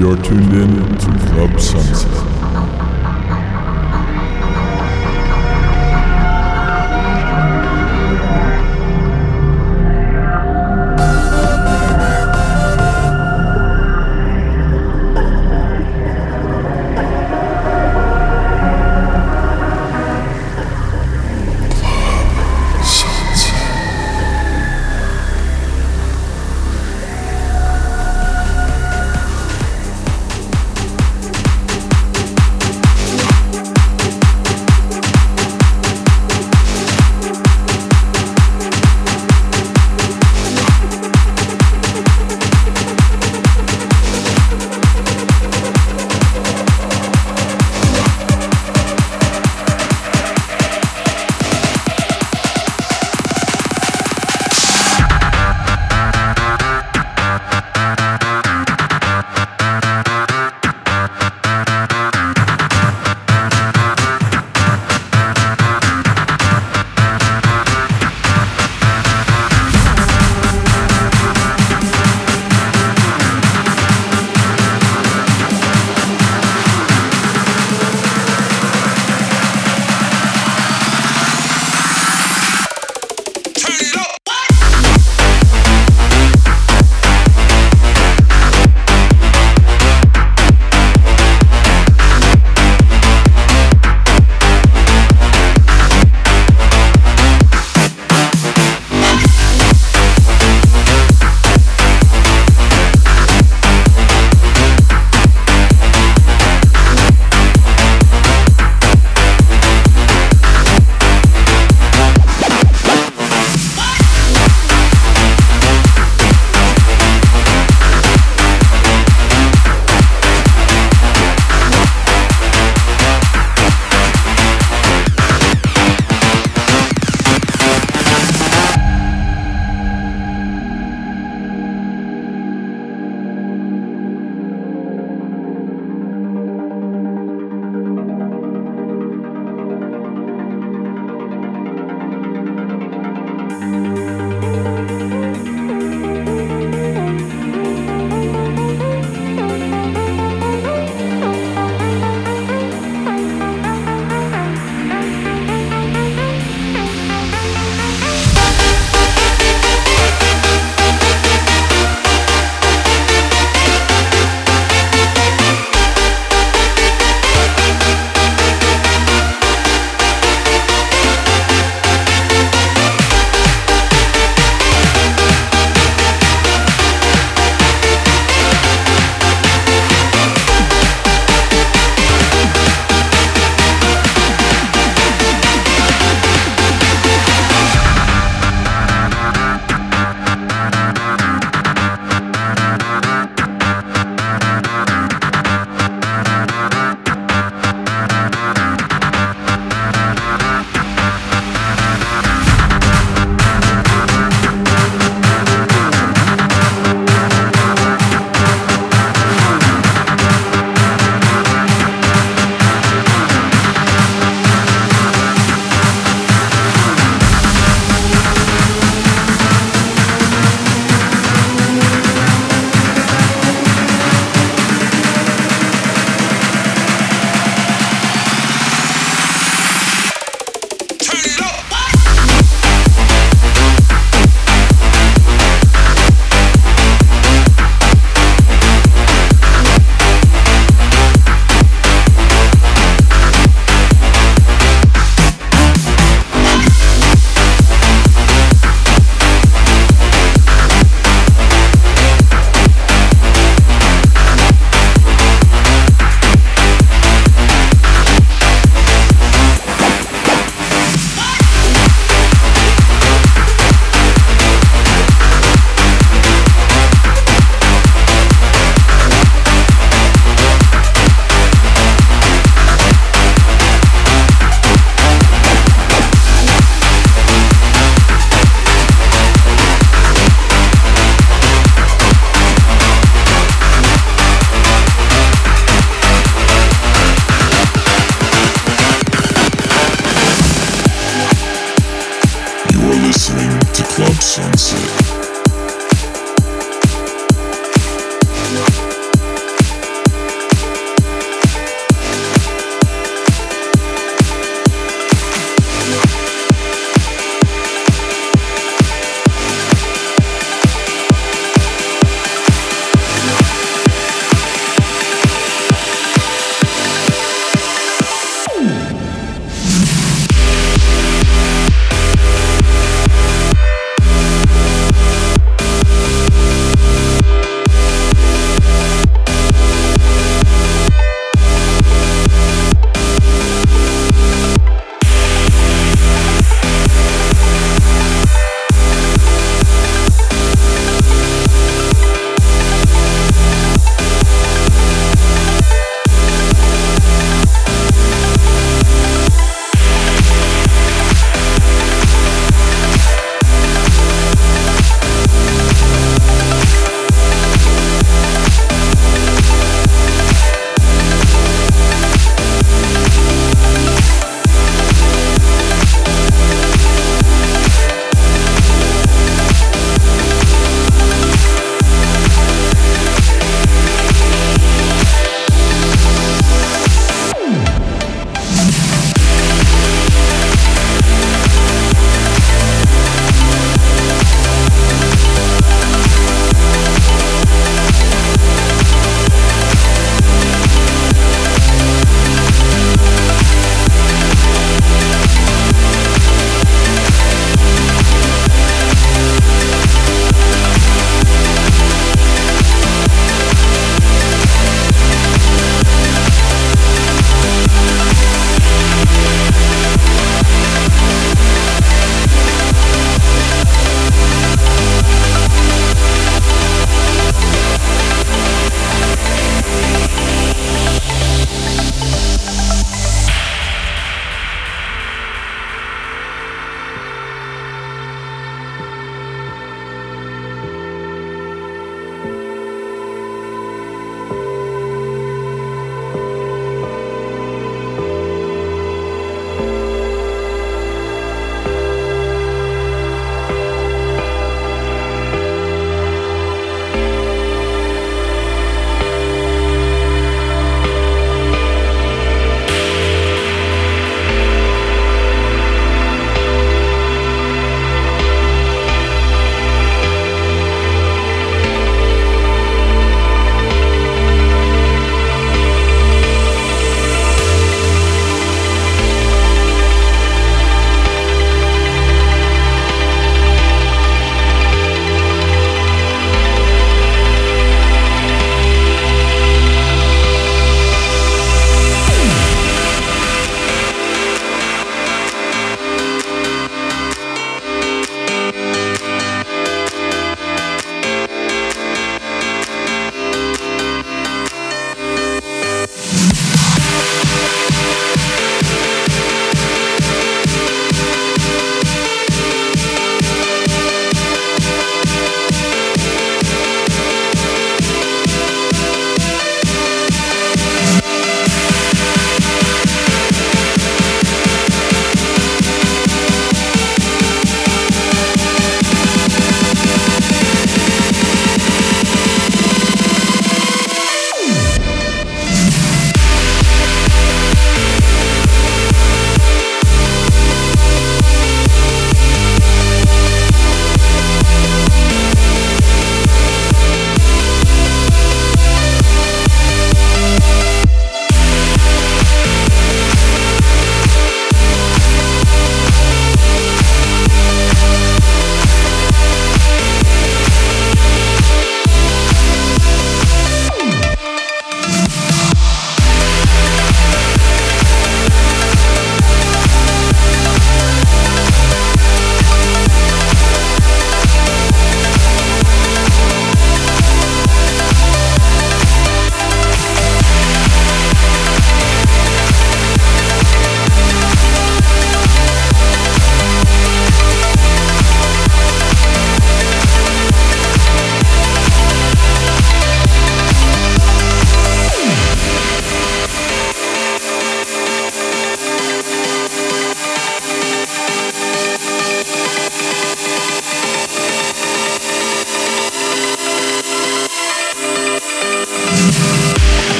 You're tuned in to Club Sunset.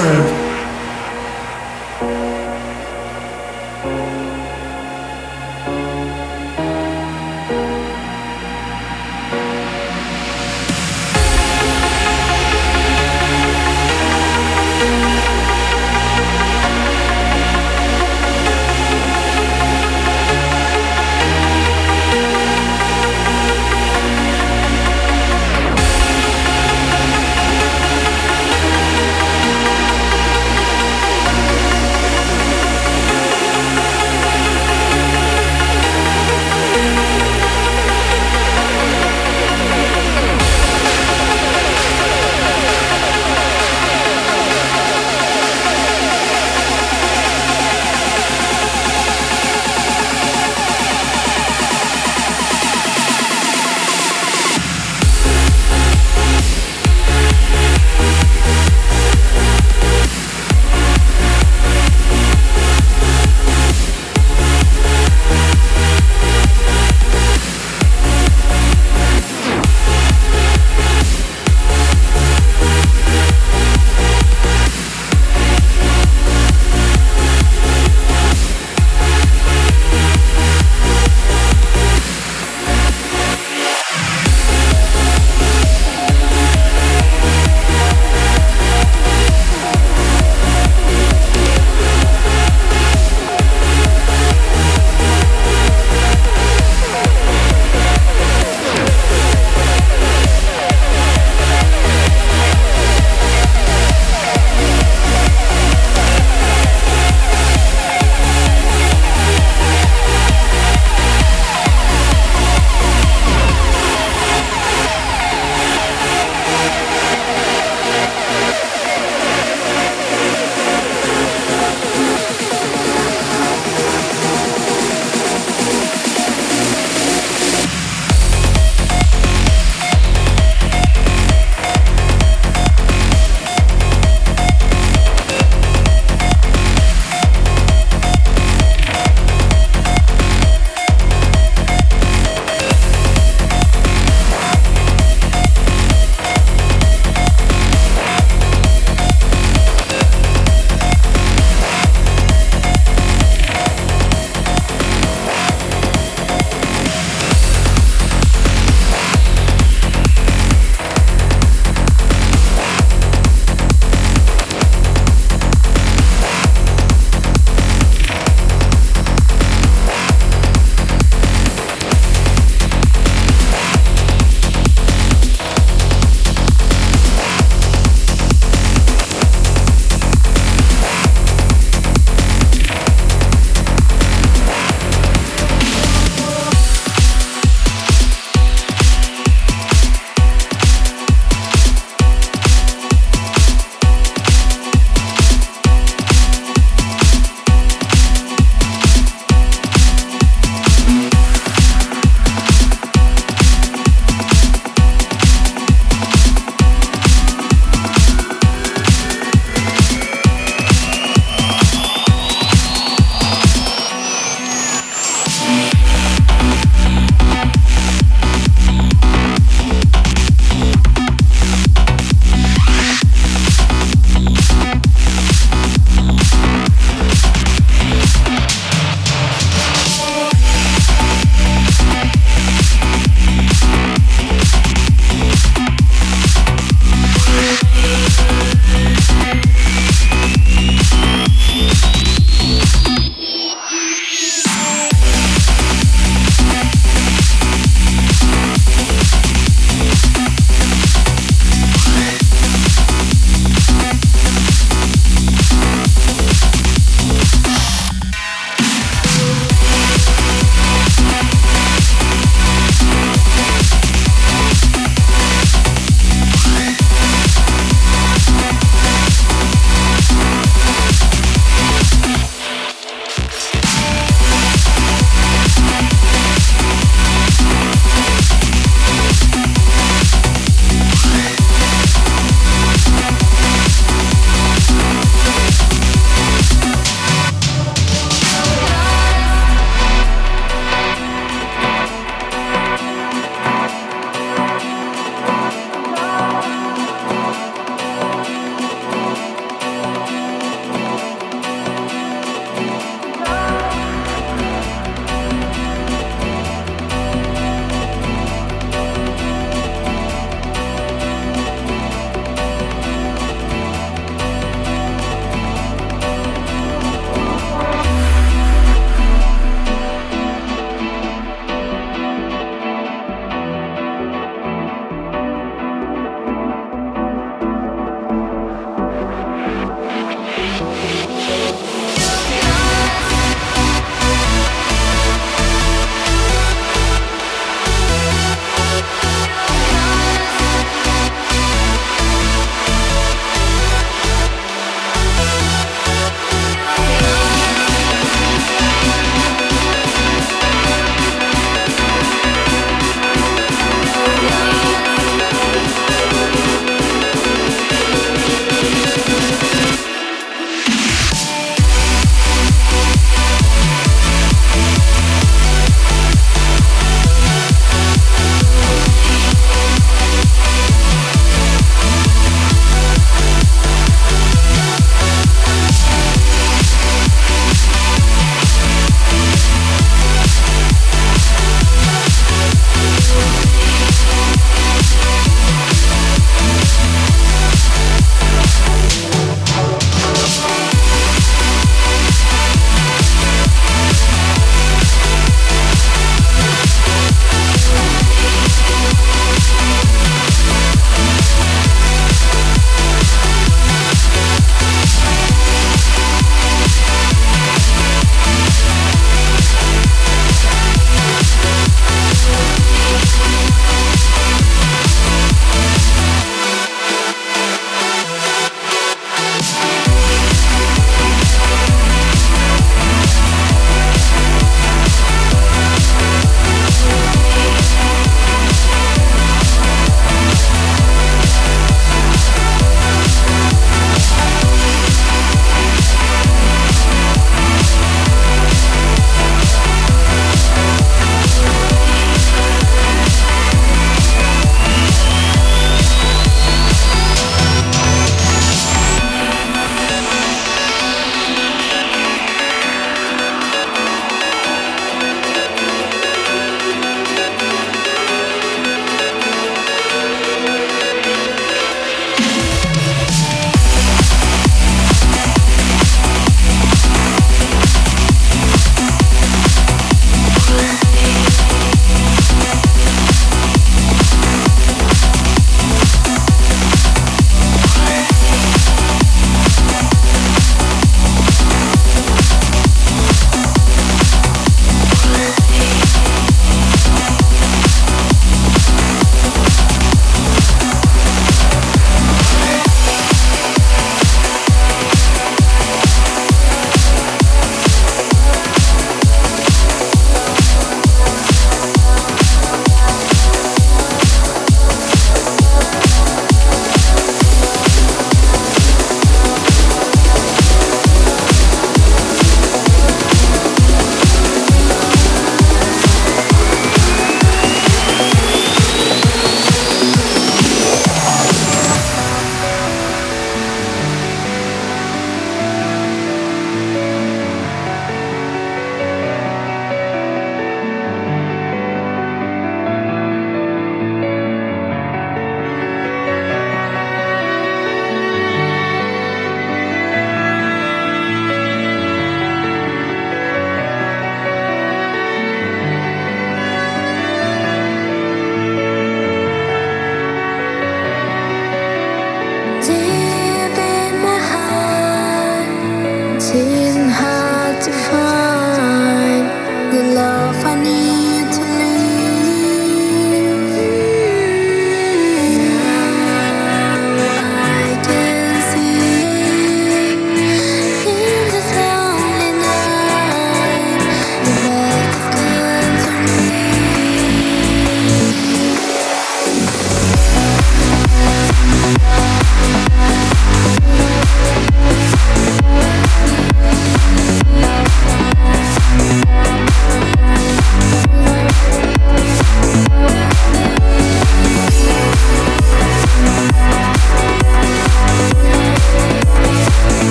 DJ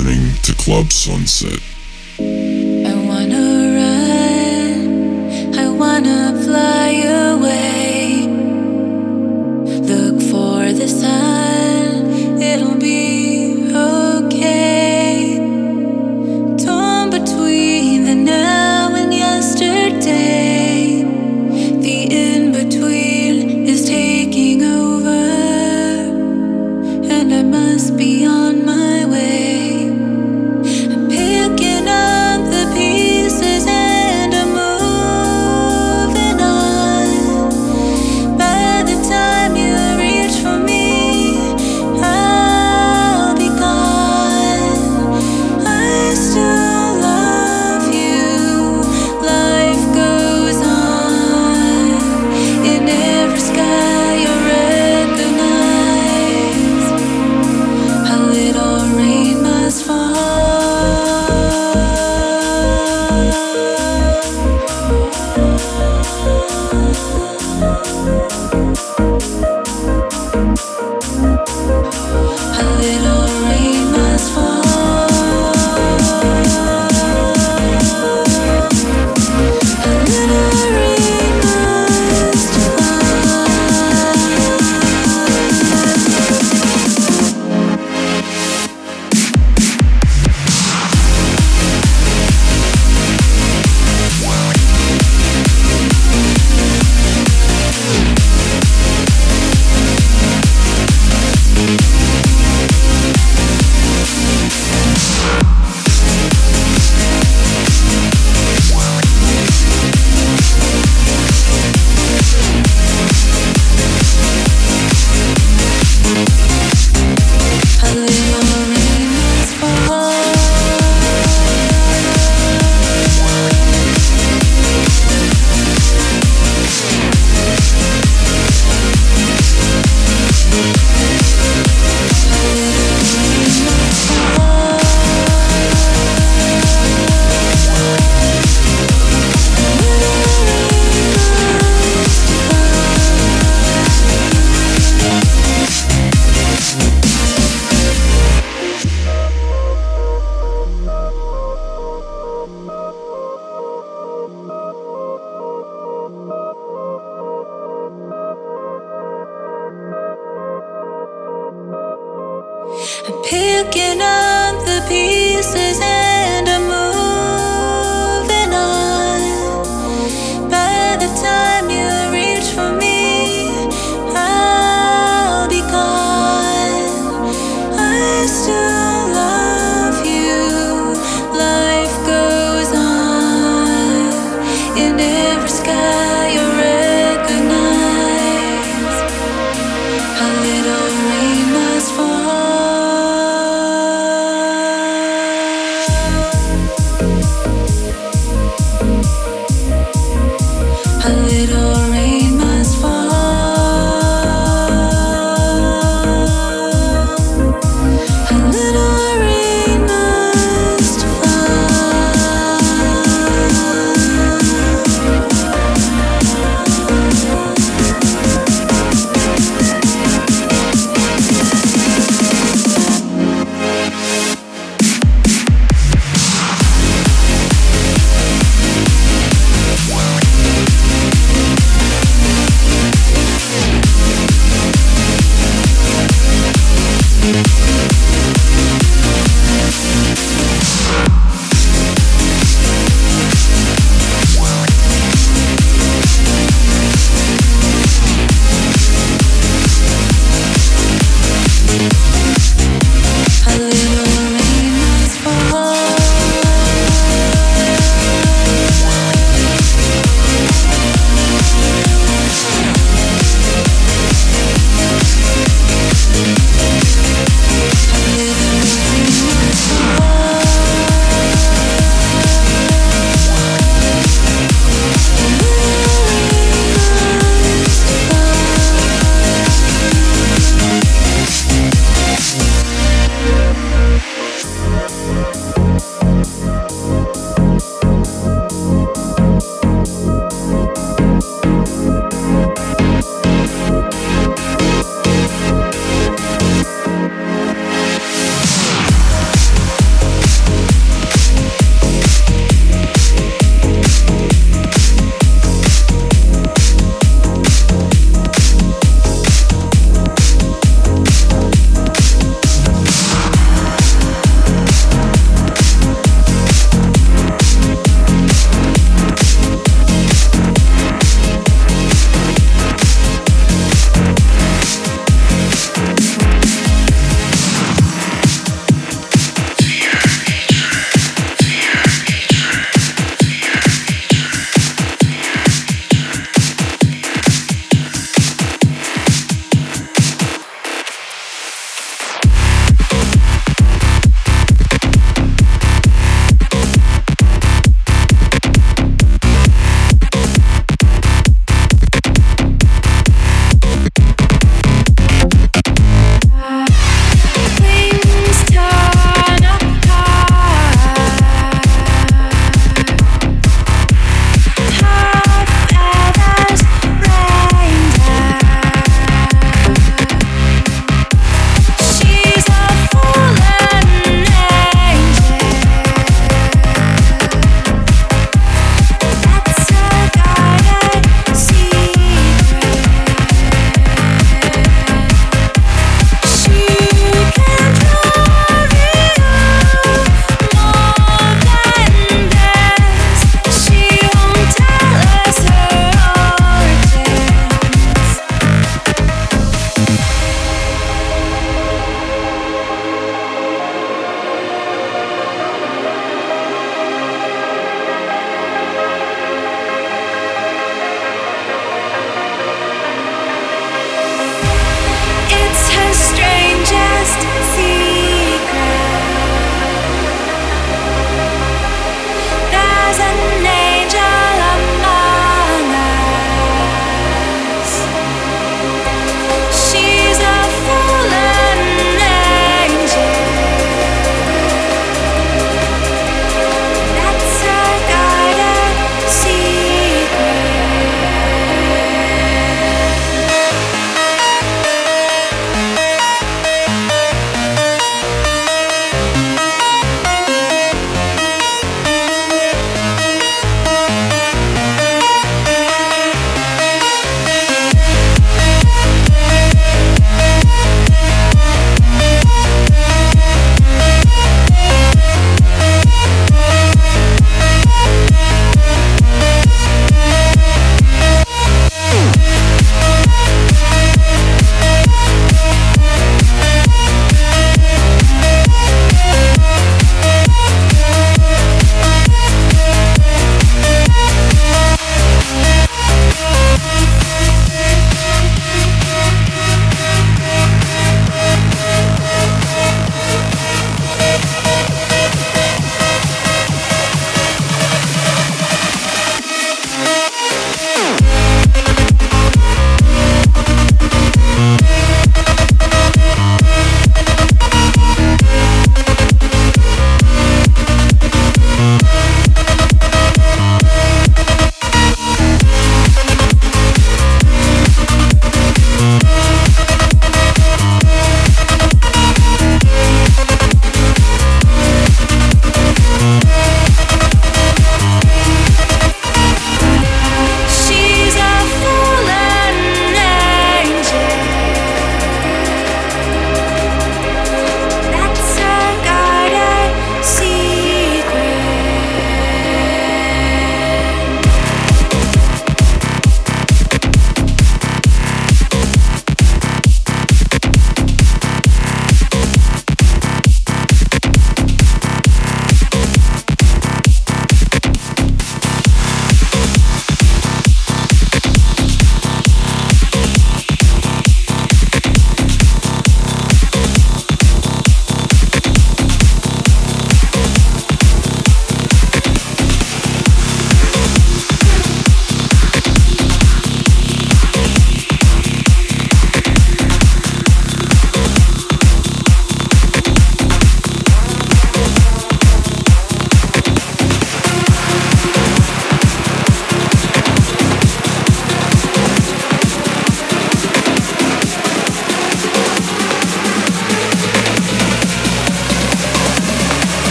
listening to Club Sunset. I wanna run, I wanna fly away.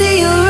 tell me